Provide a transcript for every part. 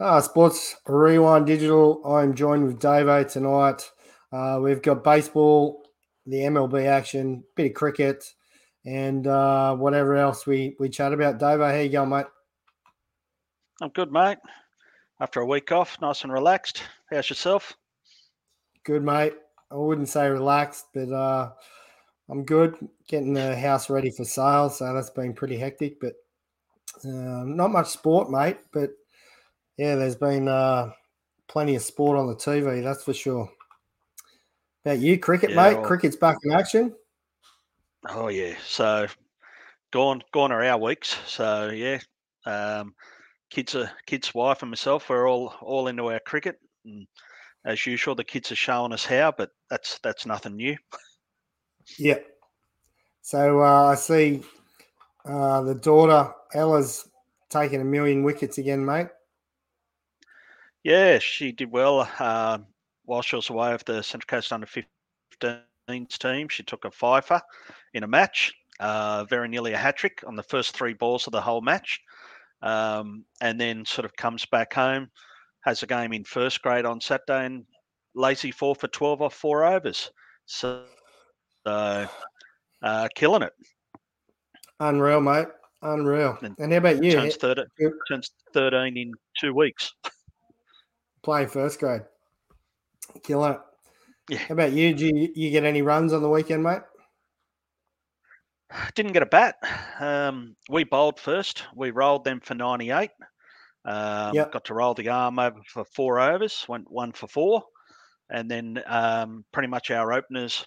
Uh, Sports Rewind Digital. I'm joined with Davo tonight. Uh, we've got baseball, the MLB action, bit of cricket, and uh, whatever else we, we chat about. Davo, how you going, mate? I'm good, mate. After a week off, nice and relaxed. How's yourself? Good, mate. I wouldn't say relaxed, but uh, I'm good. Getting the house ready for sale, so that's been pretty hectic. But uh, not much sport, mate. But yeah, there's been uh, plenty of sport on the TV, that's for sure. About you, cricket, yeah, mate? Well, Cricket's back in action. Oh yeah, so gone gone are our weeks. So yeah, um, kids, are, kids, wife, and myself we're all all into our cricket. And as usual, the kids are showing us how, but that's that's nothing new. Yeah. So uh, I see uh, the daughter Ella's taking a million wickets again, mate. Yeah, she did well uh, while she was away with the Central Coast under 15s team. She took a fifer in a match, uh, very nearly a hat trick on the first three balls of the whole match, um, and then sort of comes back home, has a game in first grade on Saturday, and lazy four for 12 off four overs. So, uh, killing it. Unreal, mate. Unreal. And, and how about you? Turns 13, turns 13 in two weeks playing first grade. Killing it. Yeah. How about you? Do you, you get any runs on the weekend, mate? Didn't get a bat. Um, we bowled first. We rolled them for 98. Um, yep. Got to roll the arm over for four overs, went one for four. And then um, pretty much our openers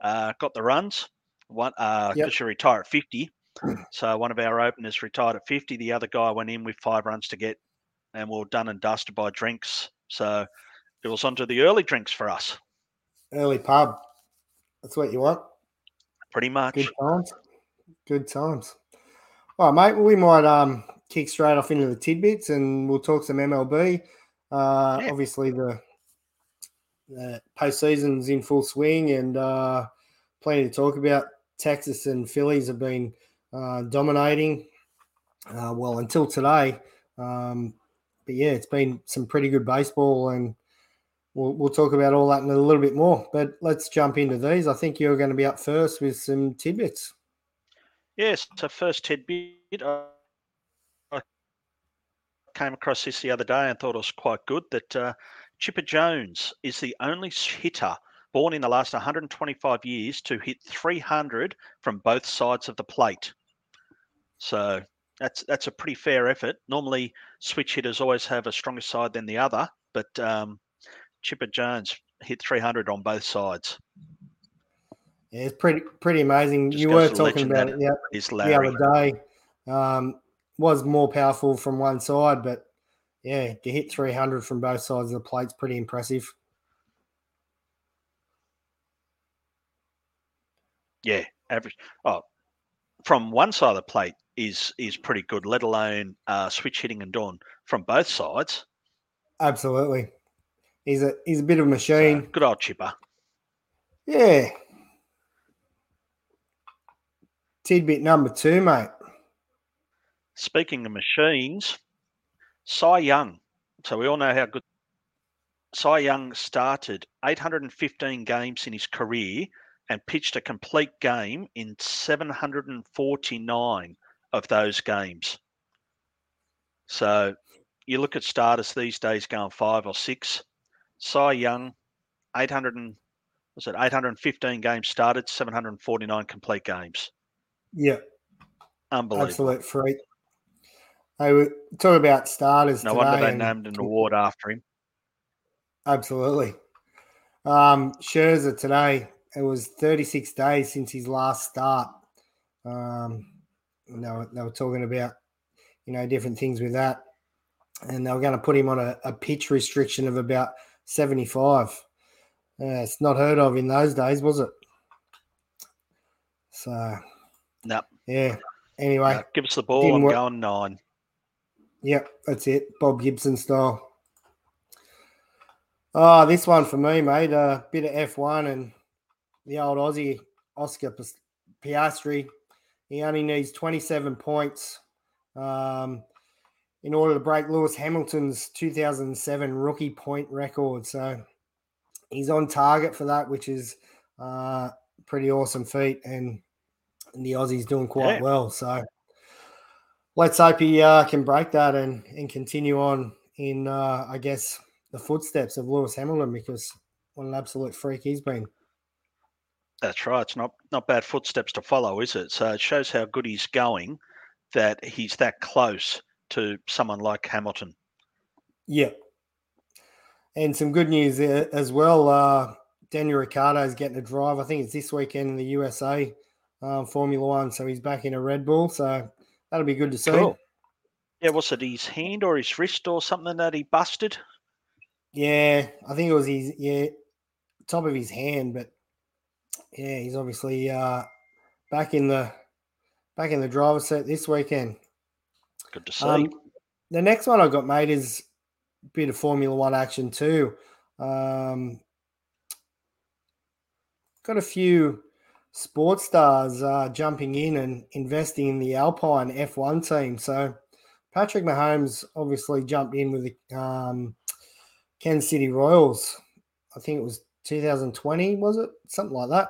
uh, got the runs. One, uh, yep. she retired at 50. So one of our openers retired at 50. The other guy went in with five runs to get and we are done and dusted by drinks. So it was onto the early drinks for us. Early pub. That's what you want. Pretty much. Good times. Good times. All right, mate. Well, we might um, kick straight off into the tidbits and we'll talk some MLB. Uh, yeah. Obviously, the, the postseason's in full swing and uh, plenty to talk about. Texas and Phillies have been uh, dominating. Uh, well, until today. Um, but yeah, it's been some pretty good baseball, and we'll, we'll talk about all that in a little bit more. But let's jump into these. I think you're going to be up first with some tidbits. Yes, so first tidbit. I came across this the other day and thought it was quite good that uh, Chipper Jones is the only hitter born in the last 125 years to hit 300 from both sides of the plate. So that's that's a pretty fair effort. Normally, switch hitters always have a stronger side than the other, but um, Chipper Jones hit 300 on both sides. Yeah, it's pretty pretty amazing. Just you were talking about it the, the other day. Um, was more powerful from one side, but yeah, to hit 300 from both sides of the plate's pretty impressive. Yeah, average. Oh, from one side of the plate, is is pretty good, let alone uh, switch hitting and dawn from both sides. Absolutely, he's a he's a bit of a machine. So, good old chipper. Yeah. Tidbit number two, mate. Speaking of machines, Cy Young. So we all know how good Cy Young started 815 games in his career and pitched a complete game in 749 of those games. So you look at starters these days going five or six. Cy Young, 800 and was it 815 games started, 749 complete games. Yeah. Unbelievable. Absolute freak. They were talking about starters. No wonder they named an award after him. Absolutely. Um, Scherzer today, it was 36 days since his last start. Um, they were, they were talking about, you know, different things with that. And they were going to put him on a, a pitch restriction of about 75. Uh, it's not heard of in those days, was it? So, no. Yeah. Anyway, no, give us the ball. I'm work. going nine. Yep, that's it. Bob Gibson style. Oh, this one for me, mate. A bit of F1 and the old Aussie Oscar Piastri he only needs 27 points. Um, in order to break Lewis Hamilton's 2007 rookie point record. So he's on target for that, which is uh, pretty awesome feat. And, and the Aussie's doing quite yeah. well. So let's hope he uh, can break that and, and continue on in, uh, I guess, the footsteps of Lewis Hamilton because what an absolute freak he's been. That's right. It's not not bad footsteps to follow, is it? So it shows how good he's going that he's that close to someone like Hamilton. Yeah. And some good news as well. Uh, Daniel Ricciardo is getting a drive. I think it's this weekend in the USA um, Formula One. So he's back in a Red Bull. So that'll be good to see. Cool. Yeah, was it his hand or his wrist or something that he busted? Yeah, I think it was his yeah top of his hand, but yeah, he's obviously uh, back in the back in the driver's seat this weekend. Good to see. Um, the next one I got made is a bit of Formula One action too. Um, got a few sports stars uh, jumping in and investing in the Alpine F1 team. So Patrick Mahomes obviously jumped in with the um, Kansas City Royals. I think it was 2020, was it? Something like that.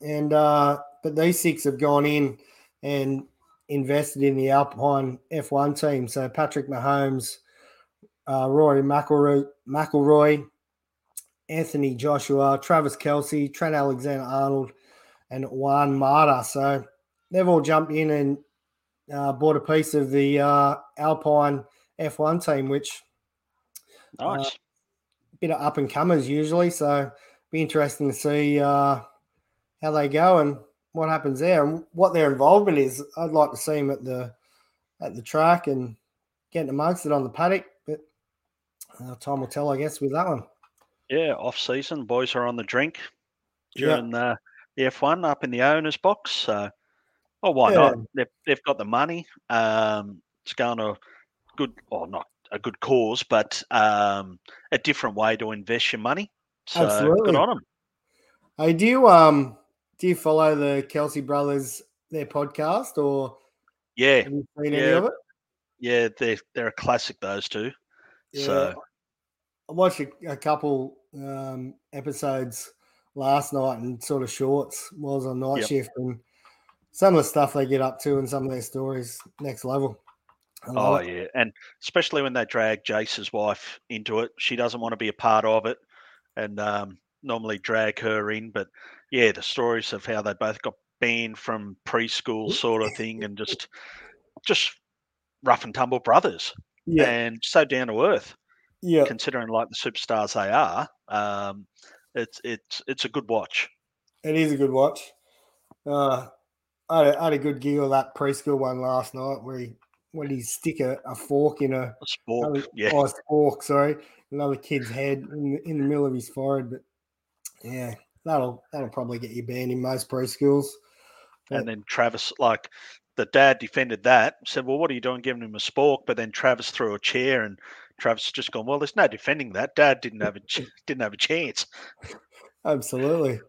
And uh, but these six have gone in and invested in the Alpine F1 team. So Patrick Mahomes, uh, Rory McIlroy, McIlroy, Anthony Joshua, Travis Kelce, Trent Alexander Arnold, and Juan Mata. So they've all jumped in and uh, bought a piece of the uh, Alpine F1 team, which uh, nice. Uh, bit of up and comers usually. So be interesting to see uh, how they go and what happens there and what their involvement is. I'd like to see them at the at the track and getting amongst it on the paddock, but uh, time will tell, I guess, with that one. Yeah, off season, boys are on the drink during the F1 up in the owners box. So, oh, why yeah. not? They've, they've got the money. Um, it's going to good, or not a good cause, but um, a different way to invest your money. So Absolutely. good on them. I do. Um, do you follow the Kelce brothers their podcast or yeah, have you seen yeah. any of it? Yeah, they're they're a classic. Those two. Yeah. So I watched a, a couple um, episodes last night and sort of shorts was on night yep. shift and some of the stuff they get up to and some of their stories next level. Oh it. yeah, and especially when they drag Jace's wife into it, she doesn't want to be a part of it, and um, normally drag her in. But yeah, the stories of how they both got banned from preschool sort of thing, and just just rough and tumble brothers, yeah, and so down to earth. Yeah, considering like the superstars they are, um, it's it's it's a good watch. It is a good watch. Uh, I, had a, I had a good giggle that preschool one last night where he when he stick a, a fork in a, a spork, another, yeah, oh, a spork, sorry, another kid's head in, in the middle of his forehead. But yeah, that'll that'll probably get you banned in most preschools. But, and then Travis, like the dad, defended that, said, "Well, what are you doing, giving him a spork?" But then Travis threw a chair, and Travis just gone, "Well, there's no defending that. Dad didn't have a didn't have a chance." Absolutely,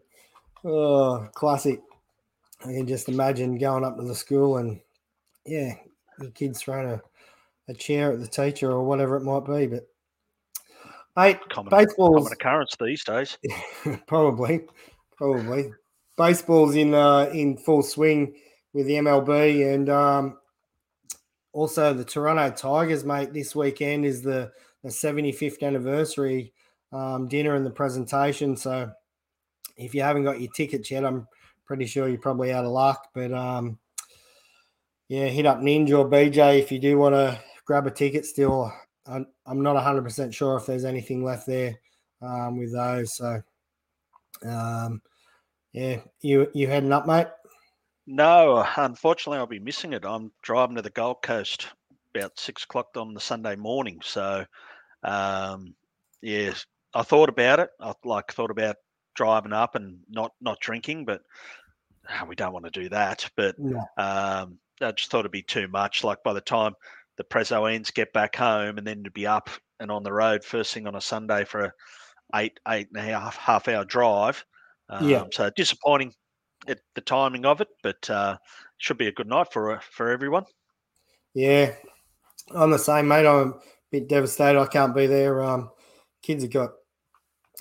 oh, classic. I can just imagine going up to the school and yeah, the kids throwing a, a chair at the teacher or whatever it might be. But mate, common, baseball's common occurrence these days. probably, probably. Baseball's in uh, in full swing with the MLB and um, also the Toronto Tigers, mate. This weekend is the the 75th anniversary um, dinner and the presentation. So if you haven't got your tickets yet, I'm pretty sure you're probably out of luck. But um, yeah, hit up Ninja or BJ if you do want to grab a ticket. Still, I'm, I'm not 100% sure if there's anything left there um, with those. So, um, yeah, you you heading up, mate? No, unfortunately, I'll be missing it. I'm driving to the Gold Coast about six o'clock on the Sunday morning. So, um, yeah, I thought about it. I like thought about driving up and not not drinking, but we don't want to do that. But um, I just thought it'd be too much. Like by the time the Prezzo ends, get back home, and then to be up and on the road first thing on a Sunday for a eight eight and a half half hour drive. Um, yeah. So disappointing at the timing of it, but uh, should be a good night for for everyone. Yeah, I'm the same, mate. I'm a bit devastated. I can't be there. Um, kids have got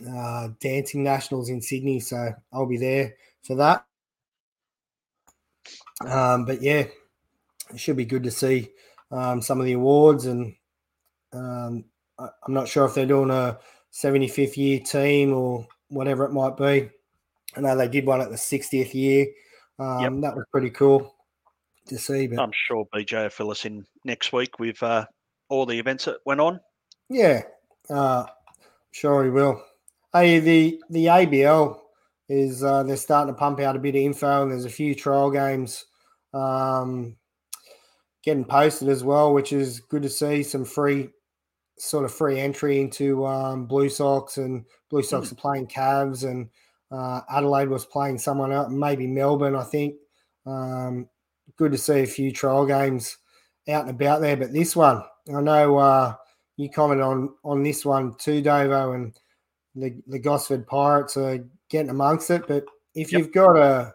uh, dancing nationals in Sydney, so I'll be there for that. Um, but yeah, it should be good to see um, some of the awards, and um, I, I'm not sure if they're doing a 75th year team or whatever it might be. I know they did one at the 60th year. Um, yep. That was pretty cool to see. But I'm sure BJ will fill us in next week with uh, all the events that went on. Yeah, uh, sure he will. Hey, the the ABL is uh, they're starting to pump out a bit of info, and there's a few trial games um, getting posted as well, which is good to see. Some free sort of free entry into um, Blue Sox, and Blue Sox mm. are playing Cavs, and uh, Adelaide was playing someone else, maybe Melbourne, I think. Um, good to see a few trial games out and about there. But this one, I know uh, you commented on on this one too, Davo, and the the Gosford Pirates are getting amongst it. But if yep. you've got a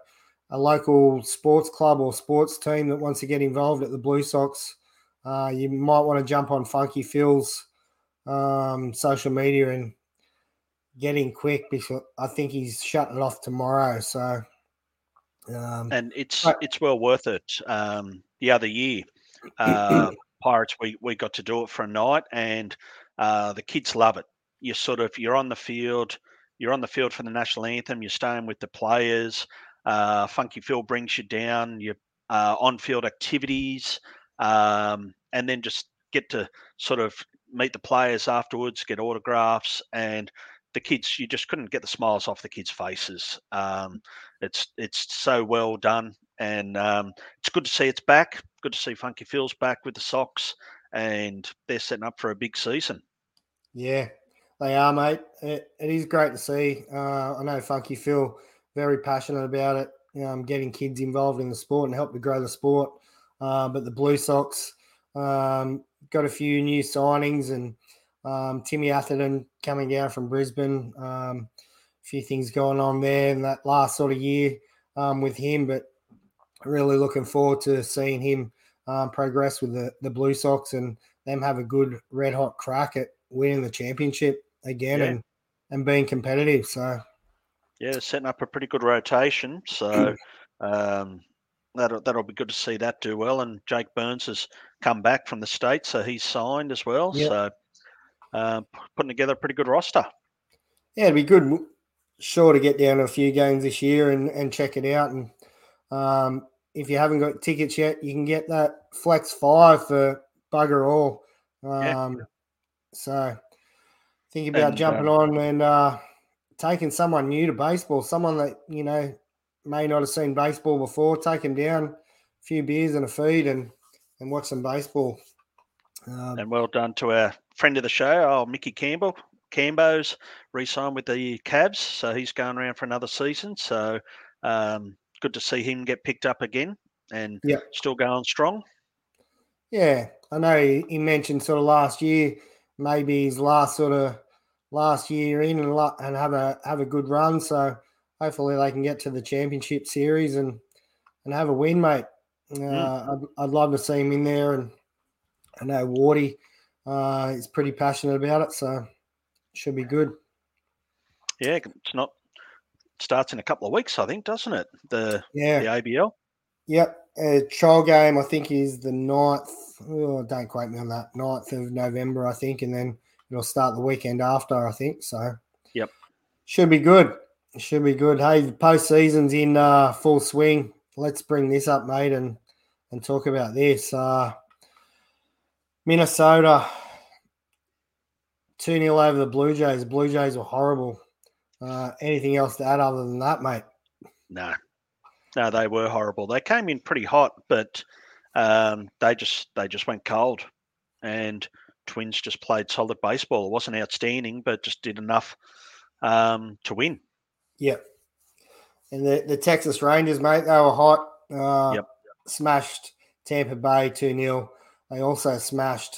a local sports club or sports team that wants to get involved at the Blue Sox, uh, you might want to jump on Funky Phil's um, social media and get in quick because I think he's shutting it off tomorrow. So, um, and it's but, it's well worth it. Um, the other year, uh, Pirates we we got to do it for a night, and uh, the kids love it. You sort of you're on the field, you're on the field for the national anthem. You're staying with the players. Uh, Funky Phil brings you down. Your uh, on-field activities, um, and then just get to sort of meet the players afterwards, get autographs, and the kids. You just couldn't get the smiles off the kids' faces. Um, it's it's so well done, and um, it's good to see it's back. Good to see Funky Phil's back with the Sox, and they're setting up for a big season. Yeah, they are, mate. it, it is great to see. Uh, I know Funky Phil very passionate about it, um, getting kids involved in the sport and help to grow the sport. Uh, but the Blue Sox, um, got a few new signings and um, Timmy Atherton coming down from Brisbane. Um, a few things going on there in that last sort of year um, with him, but really looking forward to seeing him um, progress with the, the Blue Sox and them have a good red hot crack at winning the championship again yeah. and, and being competitive. So, yeah, setting up a pretty good rotation. So, um, that'll that'll be good to see that do well. And Jake Burns has come back from the states, so he's signed as well. Yep. So uh, putting together a pretty good roster. Yeah, it'd be good. Sure to get down to a few games this year and, and check it out. And um, if you haven't got tickets yet, you can get that Flex Five for bugger all. Um, yeah. So think about and, jumping um, on and uh, taking someone new to baseball, someone that you know may not have seen baseball before, take them down, a few beers and a feed, and and watch some baseball. Um, and well done to our friend of the show, oh Mickey Campbell. Cambo's re-signed with the Cavs, so he's going around for another season. So um, good to see him get picked up again and yep. still going strong. Yeah, I know he, he mentioned sort of last year, maybe his last sort of last year in and, and have a have a good run. So hopefully they can get to the championship series and and have a win, mate. Uh, mm. I'd, I'd, love to see him in there, and I know Wardy uh, is pretty passionate about it, so should be good. Yeah, it's not starts in a couple of weeks, I think, doesn't it? The yeah the ABL. Yep, a trial game I think is the 9th. Oh, don't quote me on that. 9th of November, I think, and then it'll start the weekend after, I think. So, yep, should be good. Should be good. Hey, the postseason's in uh, full swing. Let's bring this up, mate, and and talk about this. Uh, Minnesota 2 0 over the Blue Jays. The Blue Jays were horrible. Uh, anything else to add other than that, mate? No. No, they were horrible. They came in pretty hot, but um, they just they just went cold. And Twins just played solid baseball. It wasn't outstanding, but just did enough um, to win. Yep. And the, the Texas Rangers, mate, they were hot. Uh, yep. Smashed Tampa Bay 2 0. They also smashed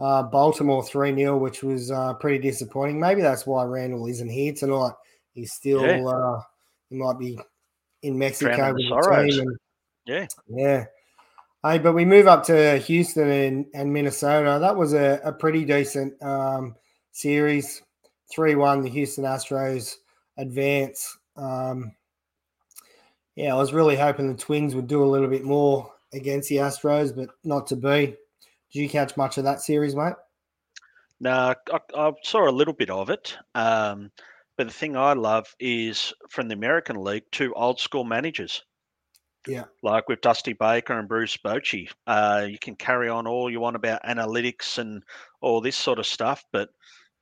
uh, Baltimore 3 0, which was uh, pretty disappointing. Maybe that's why Randall isn't here tonight. He's still, yeah. uh, he might be in Mexico with the team. And, yeah. Yeah. Hey, but we move up to Houston and, and Minnesota. That was a, a pretty decent um, series. 3 1, the Houston Astros advance. Um, yeah, I was really hoping the Twins would do a little bit more against the Astros, but not to be. Did you catch much of that series, mate? No, I, I saw a little bit of it. Um, but the thing I love is from the American League, two old school managers. Yeah. Like with Dusty Baker and Bruce Bochy. Uh, you can carry on all you want about analytics and all this sort of stuff, but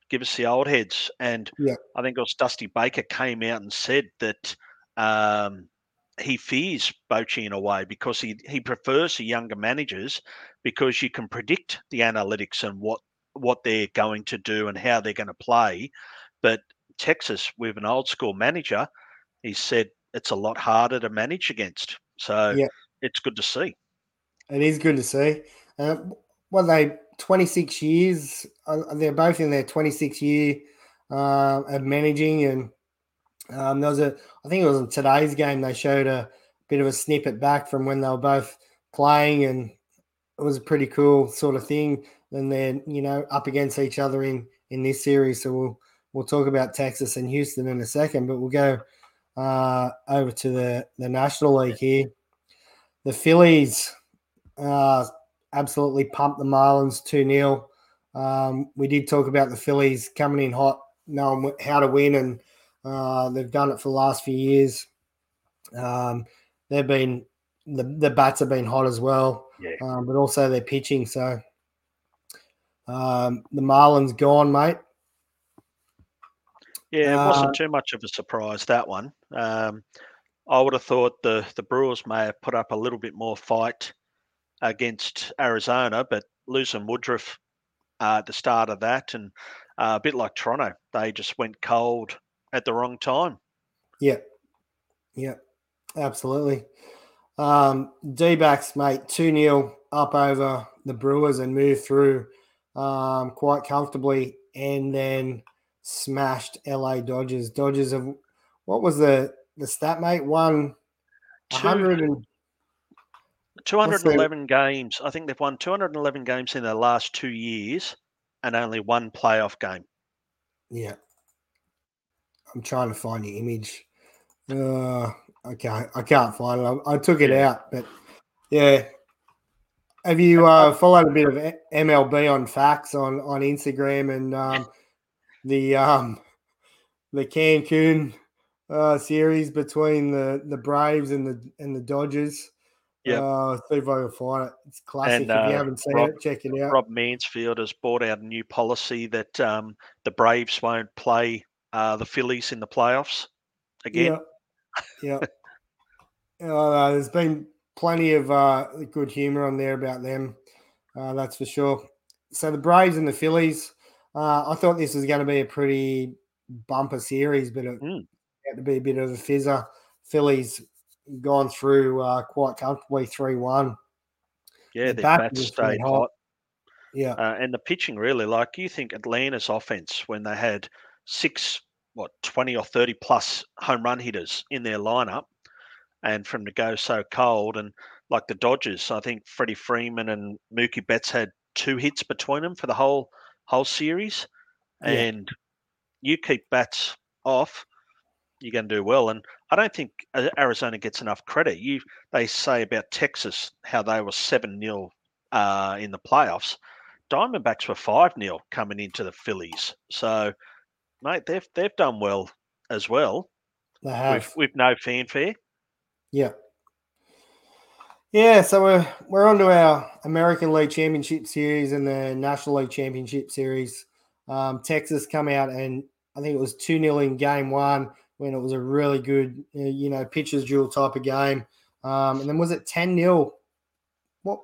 give us the old heads. And yeah. I think it was Dusty Baker came out and said that um, he fears Bochy in a way because he, he prefers the younger managers because you can predict the analytics and what what they're going to do and how they're going to play. But Texas, with an old school manager, he said it's a lot harder to manage against. So yeah. it's good to see. It is good to see. Uh, what they 26 years? Uh, they're both in their 26 year uh, of managing, and um, there was a. I think it was in today's game. They showed a bit of a snippet back from when they were both playing, and it was a pretty cool sort of thing. And they're you know up against each other in in this series. So we'll we'll talk about Texas and Houston in a second, but we'll go uh, over to the the National League here. The Phillies uh, absolutely pumped the Marlins 2 0. Um, we did talk about the Phillies coming in hot, knowing how to win, and uh, they've done it for the last few years. Um, they've been the, the bats have been hot as well, yeah. um, but also their pitching. So um, the Marlins gone, mate. Yeah, it wasn't uh, too much of a surprise that one. Um, I would have thought the the Brewers may have put up a little bit more fight against Arizona, but losing Woodruff uh, at the start of that, and uh, a bit like Toronto, they just went cold at the wrong time. Yeah, yeah, absolutely. Um, D backs, mate, 2 0 up over the Brewers and moved through um, quite comfortably and then smashed LA Dodgers. Dodgers have, what was the, the stat, mate? One 100 and 211 games. I think they've won 211 games in the last two years and only one playoff game. Yeah. I'm trying to find the image. Uh, I can't. I can't find it. I, I took it out, but yeah. Have you uh, followed a bit of MLB on facts on on Instagram and um, the um, the Cancun uh, series between the the Braves and the and the Dodgers? Yeah. Uh, see if I can find it. It's classic. And, uh, if you uh, haven't seen Rob, it, check it out. Rob Manfred has brought out a new policy that um, the Braves won't play uh, the Phillies in the playoffs again. Yeah. yeah. uh, there's been plenty of uh, good humor on there about them. Uh, that's for sure. So the Braves and the Phillies. Uh, I thought this was going to be a pretty bumper series, but it mm. To be a bit of a fizzer. Phillies gone through uh, quite comfortably 3 1. Yeah, the bats stayed hot. hot. Yeah. Uh, and the pitching, really, like you think Atlanta's offense, when they had six, what, 20 or 30 plus home run hitters in their lineup, and from to go so cold, and like the Dodgers, I think Freddie Freeman and Mookie Betts had two hits between them for the whole whole series. Yeah. And you keep bats off, you're going to do well. And I don't think Arizona gets enough credit. You they say about Texas how they were seven 0 uh, in the playoffs. Diamondbacks were five 0 coming into the Phillies. So, mate, they've they've done well as well. They have with, with no fanfare. Yeah. Yeah, so we're we're on to our American League Championship Series and the National League Championship Series. Um, Texas come out and I think it was 2 0 in game one when it was a really good, uh, you know, pitcher's duel type of game. Um, and then was it 10 0? What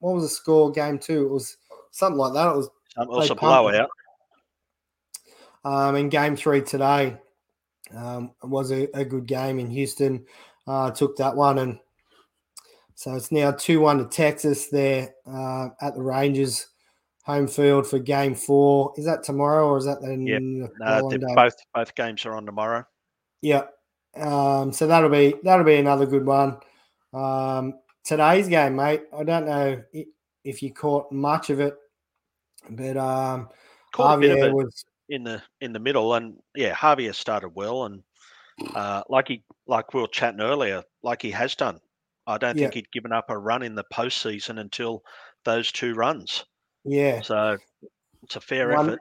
what was the score game two? It was something like that. It was also blowout. Um, in game three today um, was a, a, good game in Houston. Uh, took that one and so it's now 2 1 to Texas there uh, at the Rangers home field for game four. Is that tomorrow or is that the yep. no, both both games are on tomorrow. Yeah. Um, so that'll be that'll be another good one. Um, today's game, mate. I don't know if you caught much of it, but um, caught Javier was in the in the middle, and yeah, Javier started well, and uh, like he like we were chatting earlier, like he has done. I don't think he'd given up a run in the postseason until those two runs. Yeah. So it's a fair One, effort.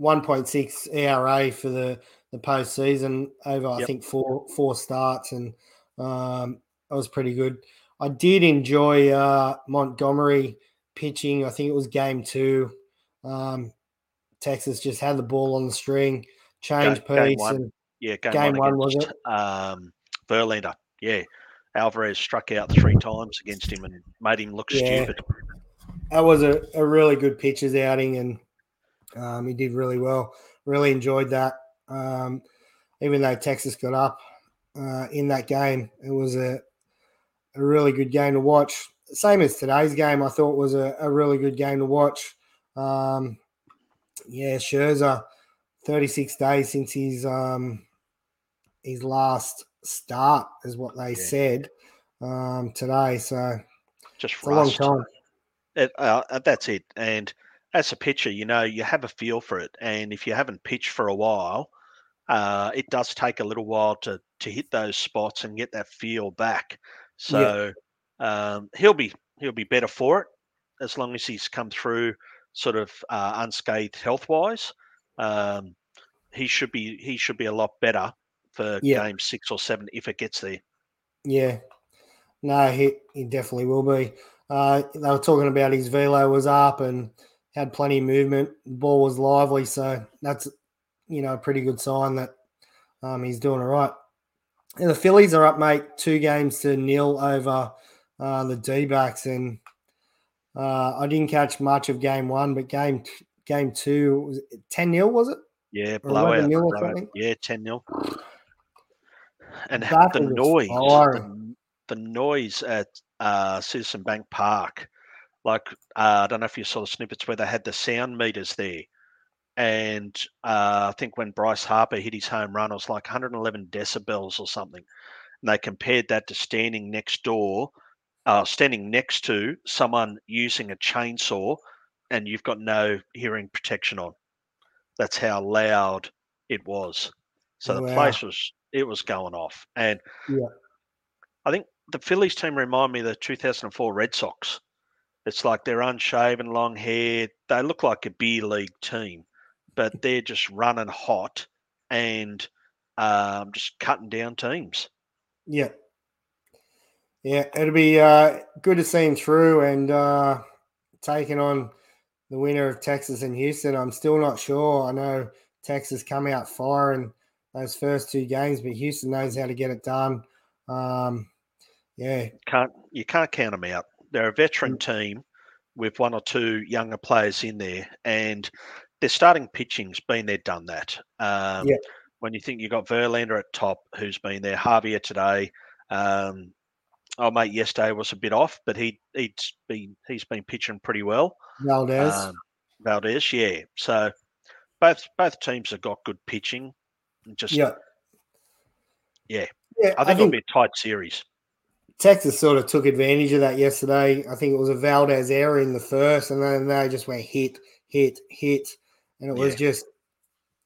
1.6 ERA for the the postseason over yep. I think four four starts and um, that was pretty good. I did enjoy uh, Montgomery pitching. I think it was game two. Um, Texas just had the ball on the string, change pace, and yeah, game, game one, one against, was it? Um, Verlander, yeah. Alvarez struck out three times against him and made him look yeah. stupid. That was a, a really good pitcher's outing, and um, he did really well. Really enjoyed that. Um, even though Texas got up uh, in that game, it was a, a really good game to watch. Same as today's game, I thought was a, a really good game to watch. Um, yeah, Scherzer, 36 days since his um, his last start, is what they yeah. said um, today. So just a long time. It, uh, uh, that's it. And as a pitcher, you know, you have a feel for it. And if you haven't pitched for a while, uh, it does take a little while to to hit those spots and get that feel back. So yeah. um, he'll be he'll be better for it as long as he's come through sort of uh, unscathed health wise. Um, he should be he should be a lot better for yeah. game six or seven if it gets there. Yeah, no, he he definitely will be. Uh, they were talking about his velo was up and had plenty of movement. The ball was lively, so that's you know a pretty good sign that um, he's doing all right. And the Phillies are up, mate, two games to nil over uh, the D backs. And uh, I didn't catch much of game one, but game game two was 10 nil, was it? Yeah, blowout. blowout. Yeah, 10 nil. And that the noise, the, the, noise at uh, Citizen Bank Park, like, uh, I don't know if you saw the snippets where they had the sound meters there and uh, I think when Bryce Harper hit his home run, it was like 111 decibels or something. And they compared that to standing next door, uh, standing next to someone using a chainsaw, and you've got no hearing protection on. That's how loud it was. So the place was it was going off, and yeah. I think the Phillies team remind me of the 2004 Red Sox. It's like they're unshaven, long hair. They look like a beer league team but they're just running hot and um, just cutting down teams. Yeah. Yeah, it'll be uh, good to see him through and uh, taking on the winner of Texas and Houston. I'm still not sure. I know Texas come out firing those first two games, but Houston knows how to get it done. Um, yeah, can't you can't count them out. They're a veteran mm. team with one or two younger players in there, and their starting pitching's been there, done that. Um, yeah. When you think you've got Verlander at top, who's been there, Javier today. Um, oh, mate, yesterday was a bit off, but he he's been he's been pitching pretty well. Valdez, um, Valdez, yeah. So both both teams have got good pitching. Just yeah, yeah. yeah I think, I think it'll be a tight series. Texas sort of took advantage of that yesterday. I think it was a Valdez error in the first, and then they just went hit, hit, hit and it was just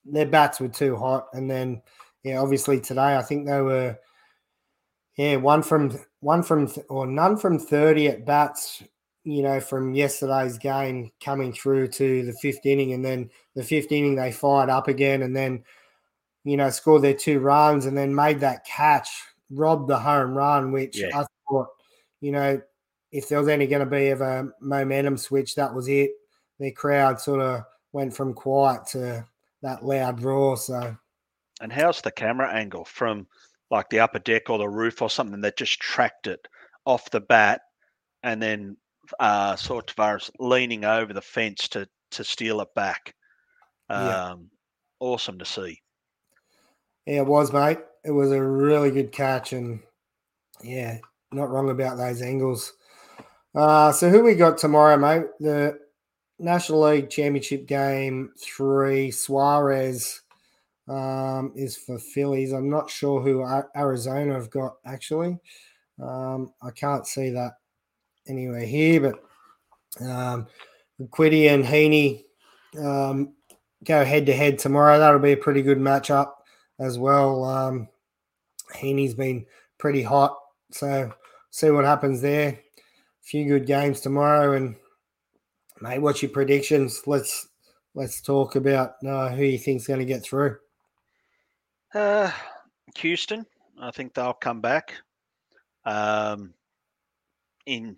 their bats were too hot. And then, yeah, obviously today I think they were, yeah, one from one from or none from thirty at bats. You know, from yesterday's game coming through to the fifth inning, and then the fifth inning they fired up again, and then you know scored their two runs, and then made that catch, robbed the home run, which yeah. I thought, you know, if there was any going to be of a momentum switch, that was it. Their crowd sort of went from quiet to that loud roar. So, and how's the camera angle from like the upper deck or the roof or something that just tracked it off the bat, and then uh, sort of leaning over the fence to to steal it back. Um, yeah. Awesome to see. Yeah, it was, mate. It was a really good catch, and yeah, not wrong about those angles. Uh, so who we got tomorrow, mate? The National League Championship game three, Suarez um, is for Phillies. I'm not sure who Arizona have got actually. Um, I can't see that anywhere here, but um, Quiddy and Heaney um, go head to head tomorrow. That'll be a pretty good matchup as well. Um, Heaney's been pretty hot, so see what happens there. A few good games tomorrow, and mate, what's your predictions? Let's let's talk about uh, who you think's going to get through. Uh, Houston, I think they'll come back. Um, in,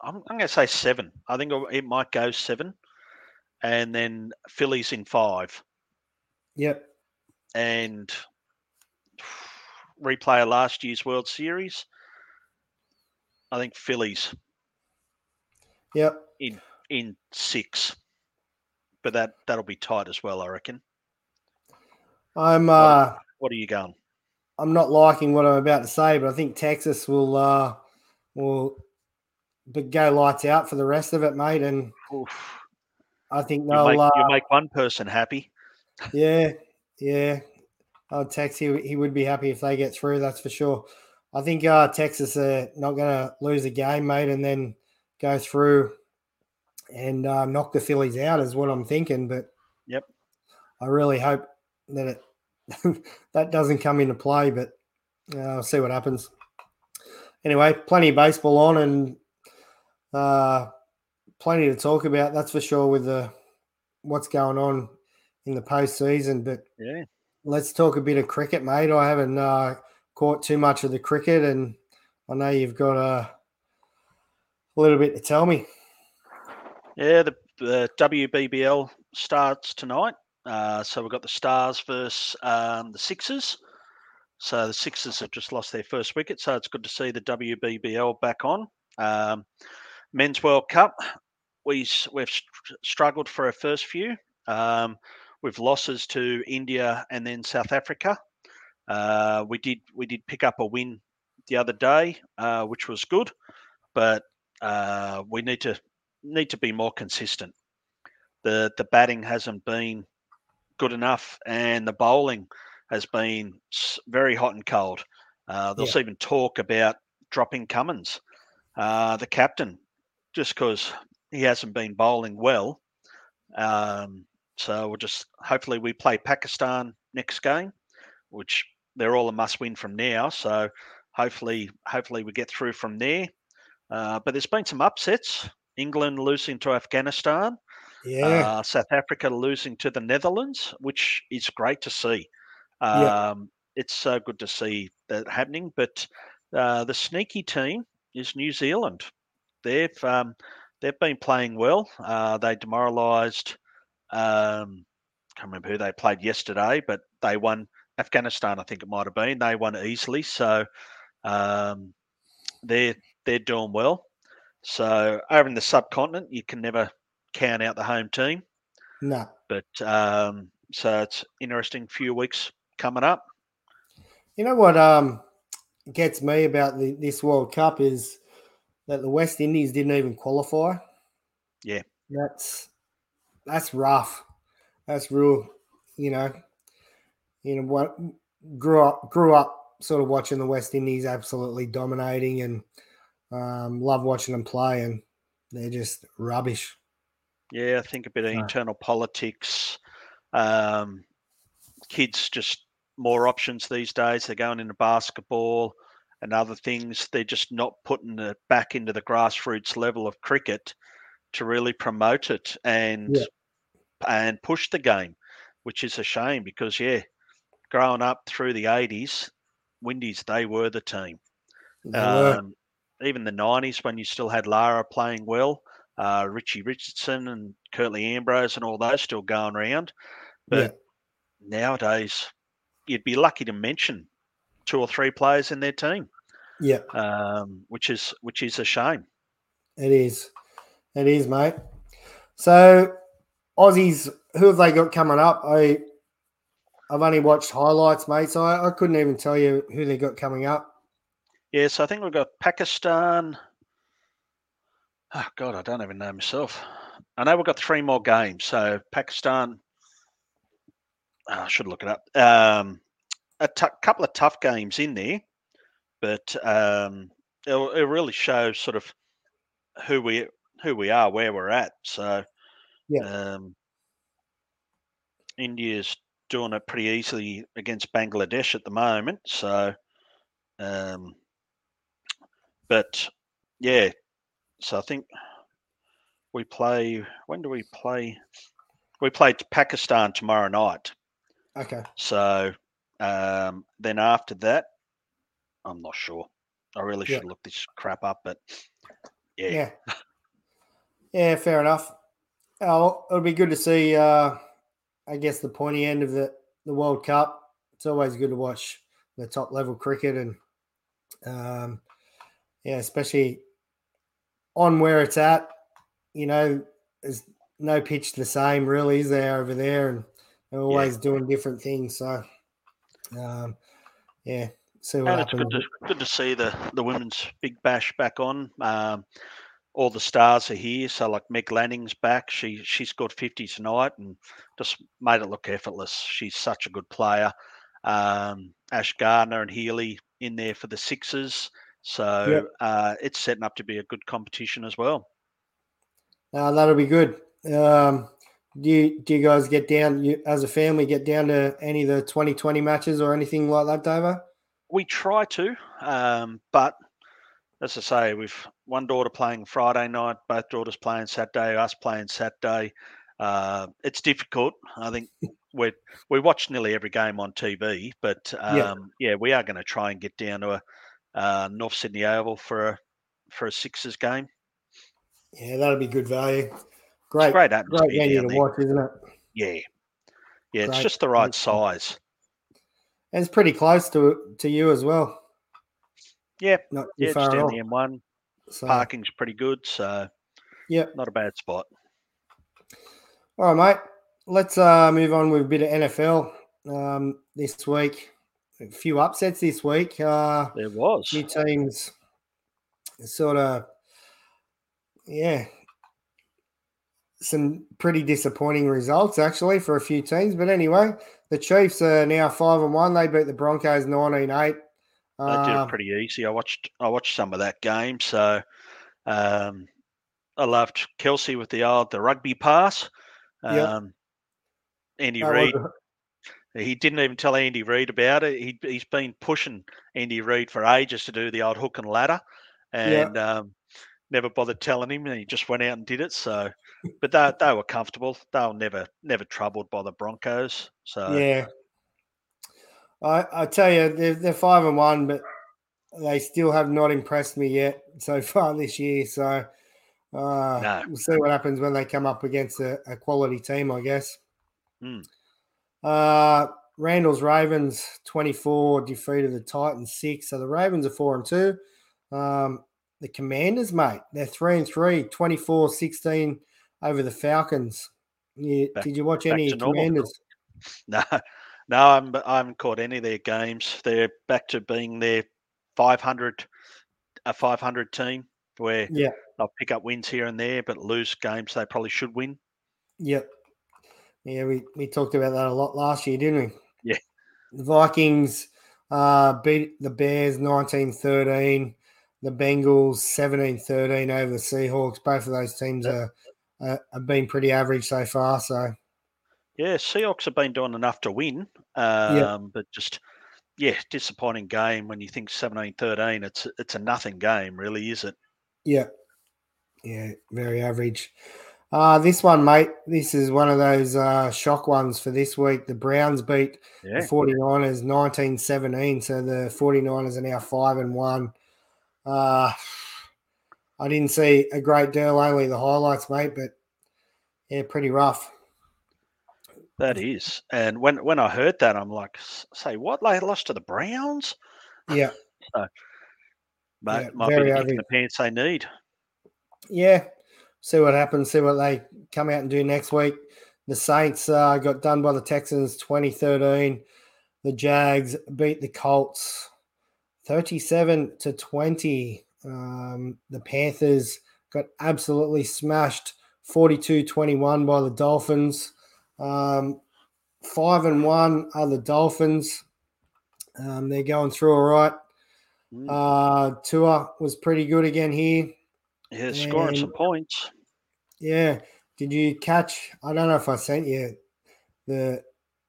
I'm, I'm going to say seven. I think it might go seven, and then Phillies in five. Yep. And replay of last year's World Series. I think Phillies. Yep. In in six, but that that'll be tight as well, I reckon. I'm. Uh, what, are you going? I'm not liking what I'm about to say, but I think Texas will uh, will but go lights out for the rest of it, mate. And Oof. I think they'll you make, uh, you make one person happy. Yeah, yeah. Oh, Tex, he, he would be happy if they get through. That's for sure. I think uh, Texas are not going to lose a game, mate, and then go through and uh, knock the Phillies out is what I'm thinking. But yep, I really hope that it that doesn't come into play. But uh, I'll see what happens. Anyway, plenty of baseball on and uh, plenty to talk about. That's for sure with the what's going on in the postseason. But yeah, let's talk a bit of cricket, mate. I haven't uh, caught too much of the cricket, and I know you've got a, a little bit to tell me. Yeah, the, the WBBL starts tonight. Uh, so we've got the Stars versus um, the Sixers. So the Sixers have just lost their first wicket, so it's good to see the WBBL back on. Um, Men's World Cup, we we've struggled for our first few. Um, with losses to India and then South Africa. Uh, we did we did pick up a win the other day, uh, which was good, but uh, we need to need to be more consistent. the The batting hasn't been good enough, and the bowling has been very hot and cold. Uh, there's yeah. even talk about dropping Cummins, uh, the captain, just because he hasn't been bowling well. Um, so we'll just hopefully we play Pakistan next game, which they're all a must win from now. So hopefully, hopefully we get through from there. Uh, but there's been some upsets. England losing to Afghanistan. Yeah. Uh, South Africa losing to the Netherlands, which is great to see. Um, yeah. It's so good to see that happening. But uh, the sneaky team is New Zealand. They've um, they've been playing well. Uh, they demoralised um, can't remember who they played yesterday, but they won Afghanistan. I think it might have been. They won easily, so um, they're they're doing well. So over in the subcontinent, you can never count out the home team. No. But um, so it's interesting few weeks coming up. You know what um, gets me about the, this World Cup is that the West Indies didn't even qualify. Yeah. That's that's rough. That's real. You know, you know what grew up grew up sort of watching the West Indies absolutely dominating and um, love watching them play, and they're just rubbish. Yeah, I think a bit of internal politics. Um, kids just more options these days. They're going into basketball and other things. They're just not putting it back into the grassroots level of cricket to really promote it and yeah. and push the game, which is a shame because yeah, growing up through the eighties, Windies they were the team. Um, even the nineties when you still had Lara playing well, uh, Richie Richardson and Curtly Ambrose and all those still going around, but yeah. nowadays you'd be lucky to mention two or three players in their team. Yeah, um, which is which is a shame. It is. It is, mate. So, Aussies, who have they got coming up? I, I've only watched highlights, mate, so I, I couldn't even tell you who they got coming up. Yes, I think we've got Pakistan. Oh God, I don't even know myself. I know we've got three more games. So Pakistan. Oh, I should look it up. Um, a t- couple of tough games in there, but um, it, it really shows sort of who we who we are, where we're at. So, yeah, um, India's doing it pretty easily against Bangladesh at the moment. So, um, but yeah, so I think we play. When do we play? We play Pakistan tomorrow night. Okay. So um, then after that, I'm not sure. I really should yeah. look this crap up, but yeah. Yeah, yeah fair enough. Oh, it'll be good to see. Uh, I guess the pointy end of the the World Cup. It's always good to watch the top level cricket, and um, yeah, especially on where it's at. You know, there's no pitch the same, really, is there over there, and they're always yeah. doing different things. So, um, yeah, see what and happens. It's good to, good to see the the women's big bash back on. Um, all the stars are here. So like Meg Lanning's back. She she scored 50 tonight and just made it look effortless. She's such a good player. Um, Ash Gardner and Healy in there for the Sixers. So yep. uh, it's setting up to be a good competition as well. Uh, that'll be good. Um, do you, do you guys get down you, as a family get down to any of the 2020 matches or anything like that, Davo? We try to, um, but as I say, we've one daughter playing Friday night, both daughters playing Saturday, us playing Saturday. Uh, it's difficult. I think we we watch nearly every game on TV, but um, yeah. yeah. we are going to try and get down to a uh, North Sydney Oval for a for a Sixers game. Yeah, that'll be good value. Great, great atmosphere. Great venue to there. watch, isn't it? Yeah, yeah, great. it's just the right size. And it's pretty close to to you as well. Yeah, not yeah, just down the M1. So, Parking's pretty good, so yeah, not a bad spot. All right, mate. Let's uh, move on with a bit of NFL um, this week. A few upsets this week. Uh, there was a few teams sort of, yeah, some pretty disappointing results actually for a few teams. But anyway, the Chiefs are now five and one. They beat the Broncos 19-8. They did it um, pretty easy. I watched I watched some of that game. So um, I loved Kelce with the old the rugby pass. Um, yep. Andy Reid. He didn't even tell Andy Reid about it. He, he's been pushing Andy Reid for ages to do the old hook and ladder, and yep. um, never bothered telling him. And he just went out and did it. So, but they they were comfortable. They were never never troubled by the Broncos. So yeah, I, I tell you, they're, they're five and one, but they still have not impressed me yet so far this year. So uh, no. we'll see what happens when they come up against a, a quality team, I guess. Mm. Uh, Randall's Ravens 24 defeated the Titans six. So the Ravens are four and two. Um, the Commanders, mate, they're three and three, 24 16 over the Falcons. Yeah, back, did you watch any Commanders? No, no, I'm, I haven't caught any of their games. They're back to being their 500, a 500 team where yeah. they'll pick up wins here and there, but lose games they probably should win. Yep. Yeah, we, we talked about that a lot last year, didn't we? Yeah. The Vikings uh, beat the Bears 19 13, the Bengals 17 13 over the Seahawks. Both of those teams yep. are, are, have been pretty average so far. So yeah, Seahawks have been doing enough to win, um, yeah. but just yeah, disappointing game when you think 17-13. It's it's a nothing game, really, is it? Yeah, yeah, very average. Uh, this one, mate, this is one of those uh, shock ones for this week. The Browns beat yeah. the 49ers 19 17. So the 49ers are now 5 and 1. Uh, I didn't see a great deal, only the highlights, mate, but yeah, pretty rough. That is, and when when I heard that, I'm like, say what? They lost to the Browns? Yeah. so, but yeah, might be the, the pants they need. Yeah. See what happens. See what they come out and do next week. The Saints uh, got done by the Texans 2013. The Jags beat the Colts 37 to 20. Um, the Panthers got absolutely smashed 42 21 by the Dolphins. Um, five and one are the Dolphins. Um, they're going through all right. Mm. Uh, Tua was pretty good again here. Yeah, scoring some points. Yeah. Did you catch? I don't know if I sent you the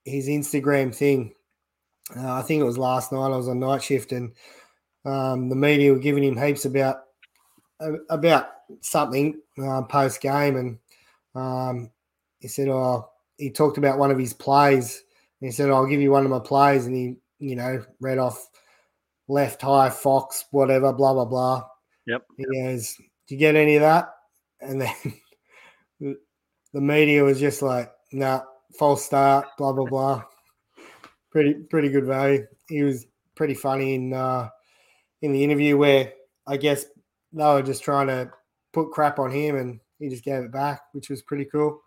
his Instagram thing. Uh, I think it was last night. I was on night shift, and um, the media were giving him heaps about about something uh, post game, and um, he said, "Oh, he talked about one of his plays." And he said, "I'll give you one of my plays," and he, you know, read off left high fox, whatever, blah blah blah. Yep. He goes, "Do you get any of that?" And then the media was just like, "Nah, false start, blah blah blah." Pretty pretty good value. He was pretty funny in uh, in the interview where I guess they were just trying to put crap on him and he just gave it back, which was pretty cool.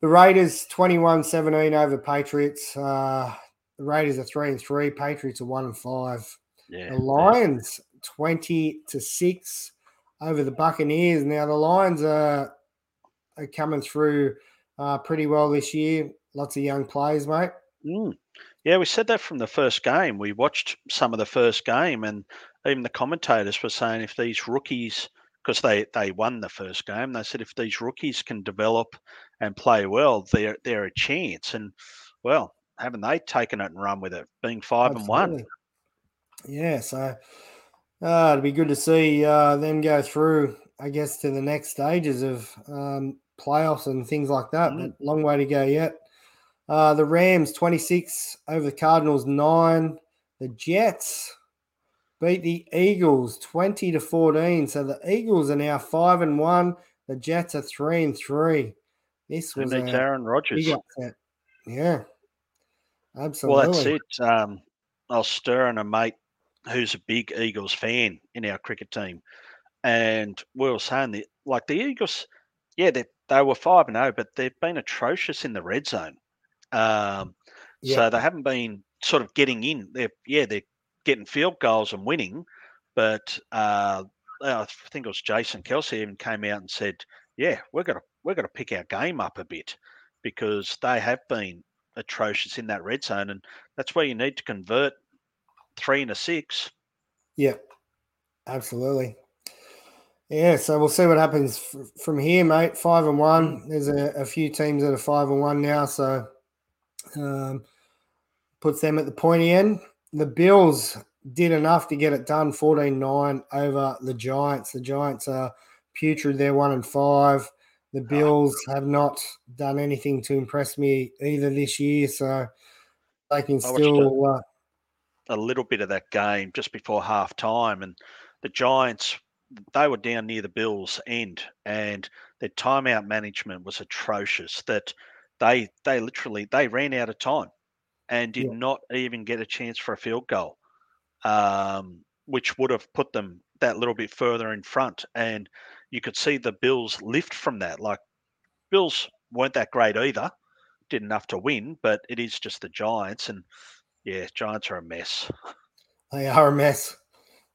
The Raiders 21 17 over Patriots. Uh, the Raiders are 3 and 3, Patriots are 1 and 5. Yeah, the Lions 20 to 6 over the Buccaneers. Now, the Lions are, are coming through uh, pretty well this year. Lots of young players, mate. Mm. Yeah, we said that from the first game. We watched some of the first game, and even the commentators were saying if these rookies, because they, they won the first game, they said if these rookies can develop and play well, they're they're a chance. And well, haven't they taken it and run with it, being five Absolutely. and one? Yeah, so uh, it'd be good to see uh, them go through, I guess, to the next stages of um, playoffs and things like that. Mm. But long way to go yet. Uh, the Rams 26 over the Cardinals 9. The Jets beat the Eagles 20 to 14. So the Eagles are now 5 and 1. The Jets are 3 and 3. This was a Aaron Rodgers. Yeah. Absolutely. Well, that's it. Um, I was stirring a mate who's a big Eagles fan in our cricket team. And we were saying that, like, the Eagles, yeah, they, they were 5 and 0, but they've been atrocious in the red zone. Um, yeah. So they haven't been sort of getting in. They're yeah, they're getting field goals and winning, but uh, I think it was Jason Kelce even came out and said, "Yeah, we're gonna we're gonna pick our game up a bit because they have been atrocious in that red zone, and that's where you need to convert three and a six. Yeah, absolutely. Yeah, so we'll see what happens f- from here, mate. Five and one. There's a, a, few teams that are five and one now, so um, puts them at the pointy end. The Bills did enough to get it done 14 9 over the Giants. The Giants are putrid, they're one and five. The ah. Bills have not done anything to impress me either this year, so they can still. Uh, a little bit of that game just before half time, and the Giants they were down near the Bills' end, and their timeout management was atrocious. That they they literally they ran out of time and did yeah. not even get a chance for a field goal, um, which would have put them that little bit further in front. And you could see the Bills lift from that. Like Bills weren't that great either, did enough to win, but it is just the Giants, and yeah, Giants are a mess. They are a mess.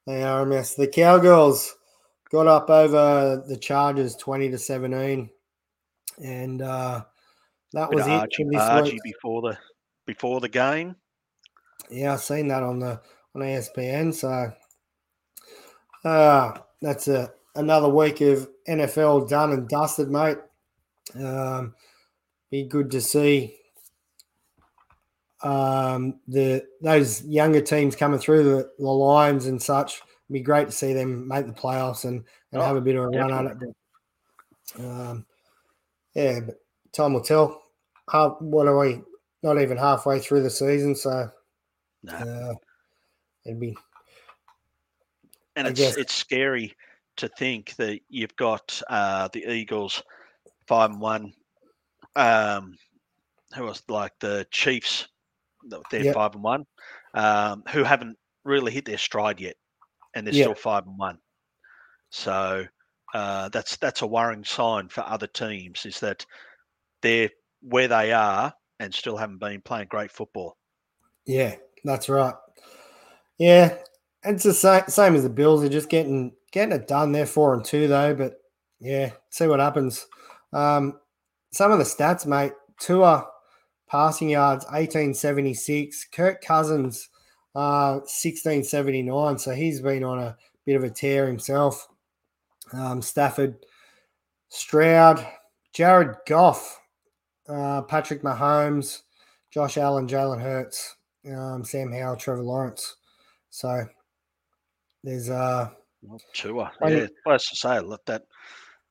They are a mess. The Cowgirls got up over the Chargers twenty to seventeen, and uh, that was it. Archie, before the before the game. Yeah, I've seen that on the on ESPN. So uh that's a another week of NFL done and dusted, mate. Um, be good to see um, the those younger teams coming through the, the Lions and such. It'd be great to see them make the playoffs and, and oh, have a bit of a definitely. run at it. But, um, yeah, but time will tell. Half, what are we? Not even halfway through the season, so nah. uh, it'd be. And it's it's scary to think that you've got uh, the Eagles five and one. Um, who was like the Chiefs? They're yep. five and one. Um, who haven't really hit their stride yet, and they're yep. still five and one. So uh, that's that's a worrying sign for other teams. Is that they're where they are and still haven't been playing great football. Yeah, that's right. Yeah, it's the same same as the Bills. They're just getting getting it done. They're four and two though, but yeah, see what happens. Um, some of the stats, mate. Tua passing yards, eighteen seventy six. Kirk Cousins, uh, sixteen seventy nine. So he's been on a bit of a tear himself. um, Stafford, Stroud, Jared Goff, uh, Patrick Mahomes, Josh Allen, Jalen Hurts, um, Sam Howell, Trevor Lawrence. So there's uh well, Tua. Yeah, as to say, look that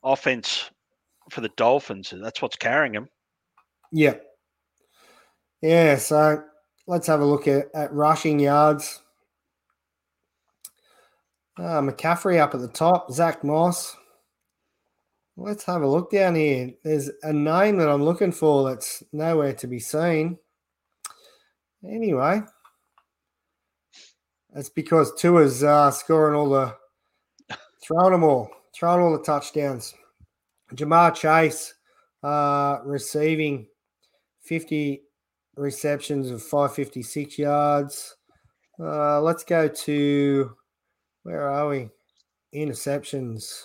offense for the Dolphins. That's what's carrying them. Yeah. Yeah. So let's have a look at, at rushing yards. Uh, McCaffrey up at the top. Zach Moss. Let's have a look down here. There's a name that I'm looking for that's nowhere to be seen. Anyway, that's because Tua's uh, scoring all the, throwing them all, throwing all the touchdowns. Ja'Marr Chase uh, receiving 50 receptions of 556 yards. Uh, let's go to where are we? Interceptions.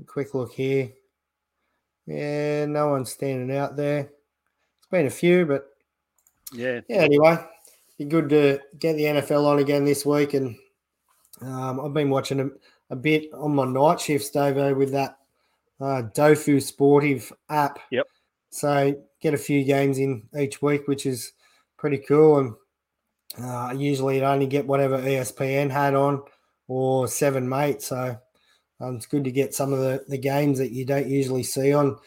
A quick look here. Yeah, no one's standing out there. It's been a few, but yeah. Yeah. Anyway, be good to get the NFL on again this week, and um, I've been watching a, a, bit on my night shifts, Davo, with that uh, Dofu Sportive app. Yep. So get a few games in each week, which is pretty cool. And uh, usually I only get whatever ESPN had on or Seven Mate. So um, it's good to get some of the, the games that you don't usually see on.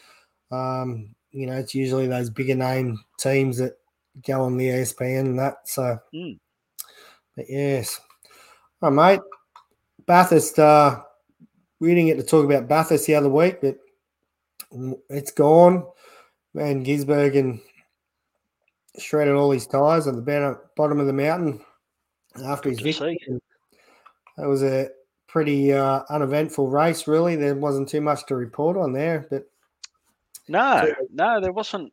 Um, you know, it's usually those bigger name teams that go on the ESPN and that. So, mm. but yes. All right, mate. Bathurst, uh, we didn't get to talk about Bathurst the other week, but it's gone. Man, Gisbergen shredded all his tires at the bottom of the mountain after Good his victory. That was a pretty uh, uneventful race, really. There wasn't too much to report on there, but no, no, there wasn't.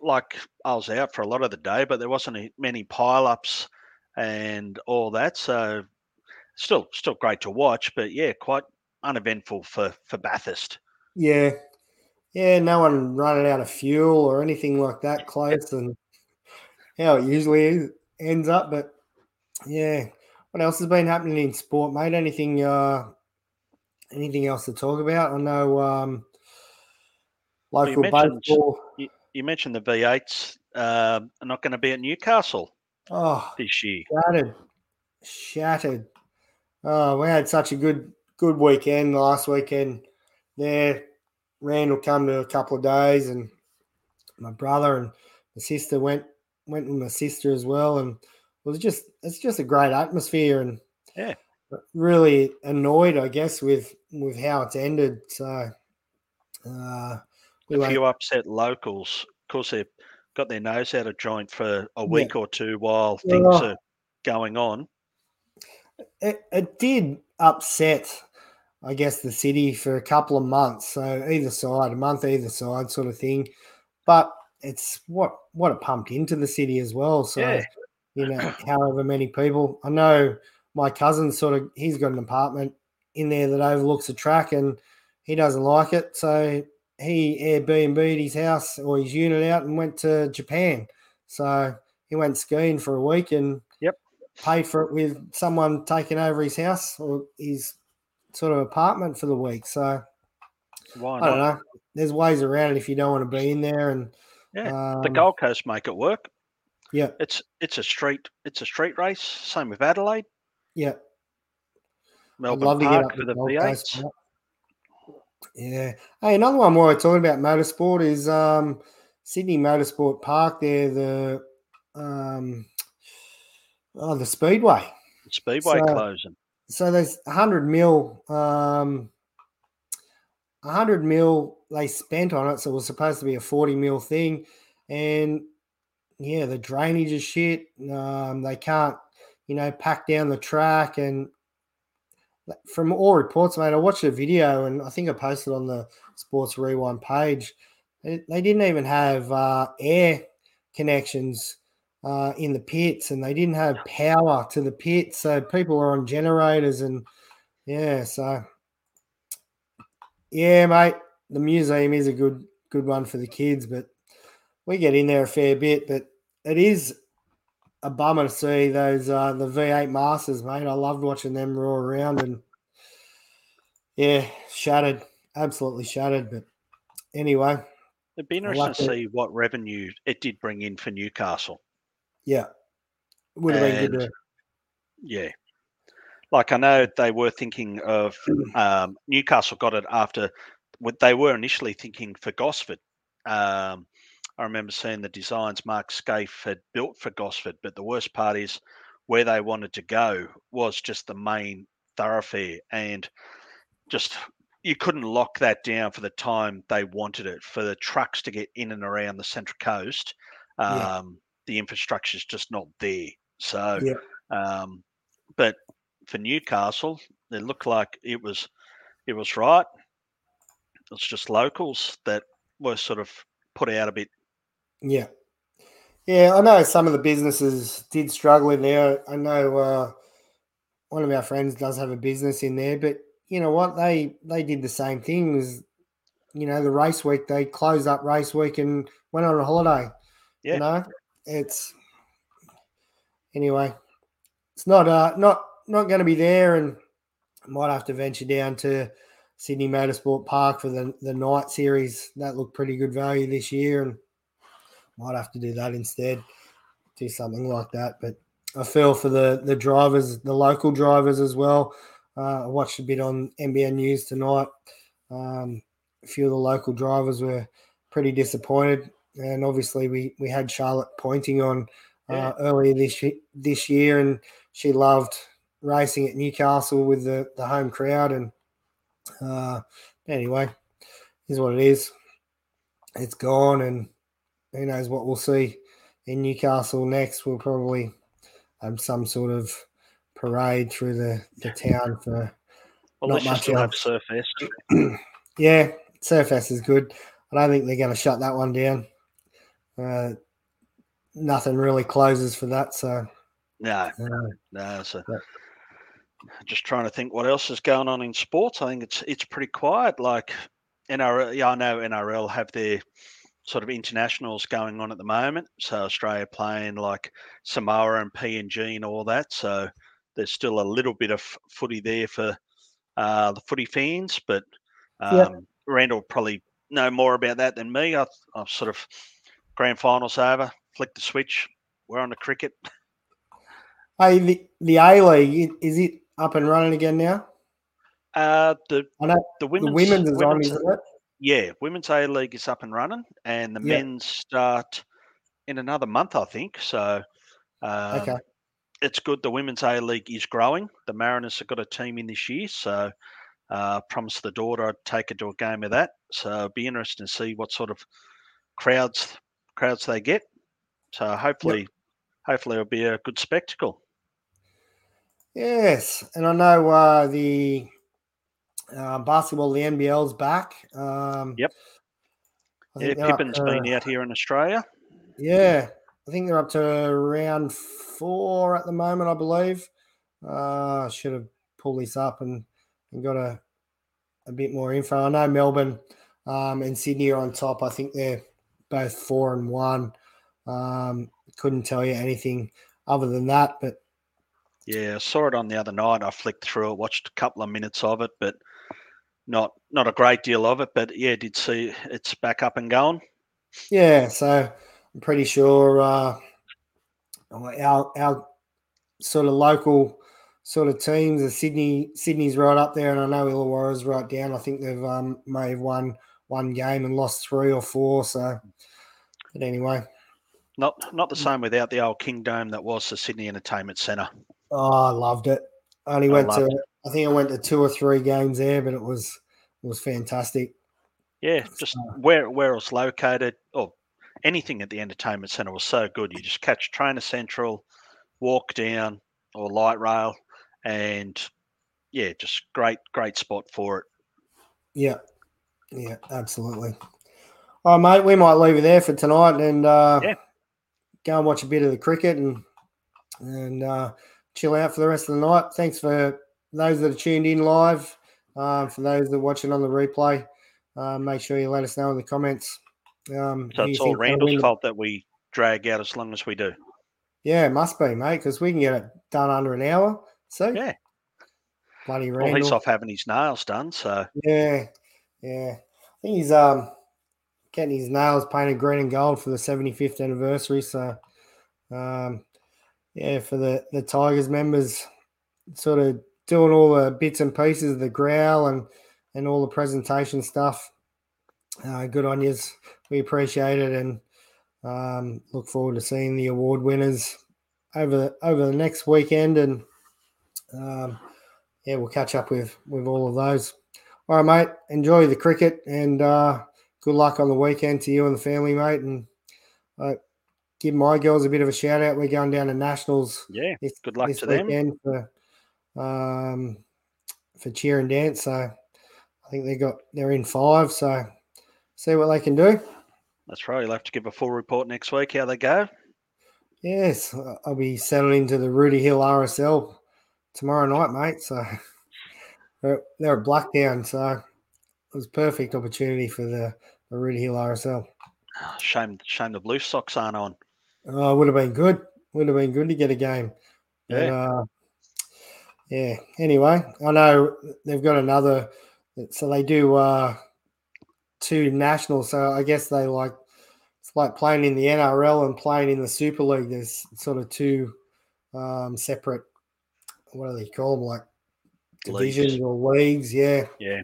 Like I was out for a lot of the day, but there wasn't many pile-ups and all that. So still, still great to watch. But yeah, quite uneventful for for Bathurst. Yeah, yeah, no one running out of fuel or anything like that close, and how it usually is, ends up. But yeah, what else has been happening in sport, mate? Anything, uh, anything else to talk about? I know um, local well, you baseball. You, you, mentioned the V8s uh, are not going to be at Newcastle oh, this year. Shattered, shattered. Oh, we had such a good good weekend last weekend. There, Randall come to a couple of days, and my brother and my sister went went with my sister as well, and it was just it's just a great atmosphere, and yeah, really annoyed, I guess, with with how it's ended. So, uh, we a few upset locals. Of course, they've got their nose out of joint for a week yeah. or two while things are going on. It, it did upset I guess, the city for a couple of months. So either side, a month either side, sort of thing. But it's what what it pumped into the city as well. So yeah. you know, however many people. I know my cousin sort of he's got an apartment in there that overlooks a track, and he doesn't like it. So he Airbnb'd his house or his unit out and went to Japan. So he went skiing for a week and yep, paid for it with someone taking over his house or his sort of apartment for the week. So Why I don't know. There's ways around it if you don't want to be in there. And yeah, um, the Gold Coast make it work. Yeah, it's it's a street it's a street race. Same with Adelaide. Yeah, Melbourne Park for the V8s. Yeah. Hey, another one while we're talking about motorsport is um, Sydney Motorsport Park. There, the um, oh, the Speedway. The Speedway so, closing so there's 100 mil um 100 mil they spent on it so it was supposed to be a 40 mil thing. And yeah the drainage is shit. Um they can't you know pack down the track. And from all reports mate i watched a video and i think i posted on the sports rewind page. They, didn't even have uh, air connections uh, in the pits, and they didn't have power to the pits, so people are on generators, and yeah, so yeah, mate, the museum is a good good one for the kids, but we get in there a fair bit, but it is a bummer to see those uh, the V8 Masters, mate. I loved watching them roar around, and Yeah, shattered, absolutely shattered. But anyway, it'd be interesting to see what revenue it did bring in for Newcastle. Yeah, would have been good. To... Yeah, like I know they were thinking of um, Newcastle got it after what they were initially thinking for Gosford. Um, I remember seeing the designs Mark Skaife had built for Gosford, but the worst part is where they wanted to go was just the main thoroughfare and just you couldn't lock that down for the time they wanted it for the trucks to get in and around the central coast um, yeah. The infrastructure is just not there. So yeah. um, but for newcastle it looked like it was it was right. It's just locals that were sort of put out a bit. Yeah. Yeah i know some of the businesses did struggle in there. I know uh, one of our friends does have a business in there but you know what? They they did the same thing as you know the race week. They closed up race week and went on a holiday yeah. you know it's anyway it's not uh not not going to be there and might have to venture down to Sydney Motorsport Park for the the night series. That looked pretty good value this year and might have to do that instead do something like that. But I feel for the the drivers the local drivers as well. Uh, I watched a bit on NBN News tonight. Um, a few of the local drivers were pretty disappointed, and obviously we we had Charlotte Poynting on uh, yeah. earlier this this year, and she loved racing at Newcastle with the the home crowd. And uh, anyway, is what it is. It's gone, and who knows what we'll see in Newcastle next. We'll probably have some sort of parade through the, the town for well, not much have Surfest. yeah, Surfest is good. I don't think they're going to shut that one down. Uh, nothing really closes for that, so no, uh, no. So but, just trying to think what else is going on in sports. I think it's it's pretty quiet. Like NRL, yeah, I know NRL have their sort of internationals going on at the moment. So Australia playing like Samoa and PNG and all that. So there's still a little bit of footy there for uh, the footy fans, but um, yeah. Randall probably know more about that than me. I, I've sort of grand finals over, flick the switch. We're on the cricket. Hey, the the A League is it up and running again now? Uh, the the women's, the women's is women's, on, isn't it? Yeah, women's A League is up and running, and the yeah. men's start in another month, I think. So, um, okay, it's good. The women's A League is growing. The Mariners have got a team in this year, so uh, promised the daughter I'd take her to a game of that. So it'll be interesting to see what sort of crowds crowds they get. So hopefully, yep. hopefully it'll be a good spectacle. Yes, and I know uh, the uh, basketball, the NBL's back. Um, yep. Yeah, Pippen's been out here in Australia. Yeah, I think they're up to round four at the moment, I believe. Uh, I should have pulled this up and, and got a, a bit more info. I know Melbourne um, and Sydney are on top. I think they're both four and one. Um, couldn't tell you anything other than that, but yeah, I saw it on the other night. I flicked through it, watched a couple of minutes of it, but not not a great deal of it. But yeah, did see it's back up and going. Yeah, so I'm pretty sure uh, our our sort of local sort of teams. The Sydney Sydney's right up there, and I know Illawarra's right down. I think they've um, may have won one game and lost three or four. So, but anyway, not not the same without the old Kingdome that was the Sydney Entertainment Centre. Oh, I loved it. I only I went to it. I think I went to two or three games there, but it was it was fantastic. Yeah, just uh, where where it's located. or anything at the entertainment centre was so good. You just catch Trainer Central, walk down or light rail, and yeah, just great, great spot for it. Yeah, yeah, absolutely. All right, mate, we might leave it there for tonight and uh, yeah. go and watch a bit of the cricket and and uh, chill out for the rest of the night. Thanks for those that are tuned in live. Uh, for those that are watching on the replay, uh, make sure you let us know in the comments um, so it's all Randall's fault that we drag out as long as we do. Yeah, it must be, mate, because we can get it done under an hour. So yeah, bloody Randall. Well, he's off having his nails done, so yeah, yeah. I think he's um getting his nails painted green and gold for the 75th anniversary. So, um, yeah, for the the Tigers members, sort of doing all the bits and pieces of the growl and and all the presentation stuff. Uh, good on you. We appreciate it and um, look forward to seeing the award winners over over the next weekend. And um, yeah, we'll catch up with with all of those. All right, mate. Enjoy the cricket and uh, good luck on the weekend to you and the family, mate. And uh, give my girls a bit of a shout out. We're going down to nationals. Yeah, this, good luck to them for um, for cheer and dance. So I think they got they're in five. So see what they can do. That's right. You'll have to give a full report next week how they go. Yes, I'll be settling into the Rooty Hill RSL tomorrow night, mate. So they're, they're at Blacktown, so it was perfect opportunity for the, the Rooty Hill RSL. Shame, shame the Blue Sox aren't on. Oh, would have been good. Would have been good to get a game. Yeah. But, uh, yeah. Anyway, I know they've got another. So they do uh, two nationals. So I guess they like it's like playing in the NRL and playing in the Super League. There's sort of two um, separate. What do they call them? Like divisions or leagues? Yeah. Yeah.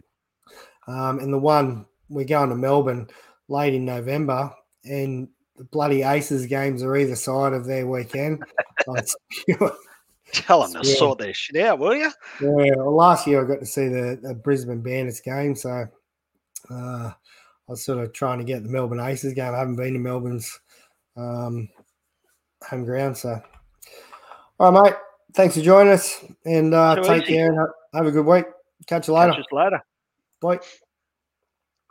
Um, and the one we're going to Melbourne late in November, and the bloody Aces games are either side of their weekend. Tell them to yeah. sort their shit out, will you? Yeah. Well, last year I got to see the, the Brisbane Bandits game, so uh, I was sort of trying to get the Melbourne Aces game. I haven't been to Melbourne's um, home ground, so all right, mate. Thanks for joining us, and uh, take easy. care and have a good week. Catch you later. Catch you later. Bye.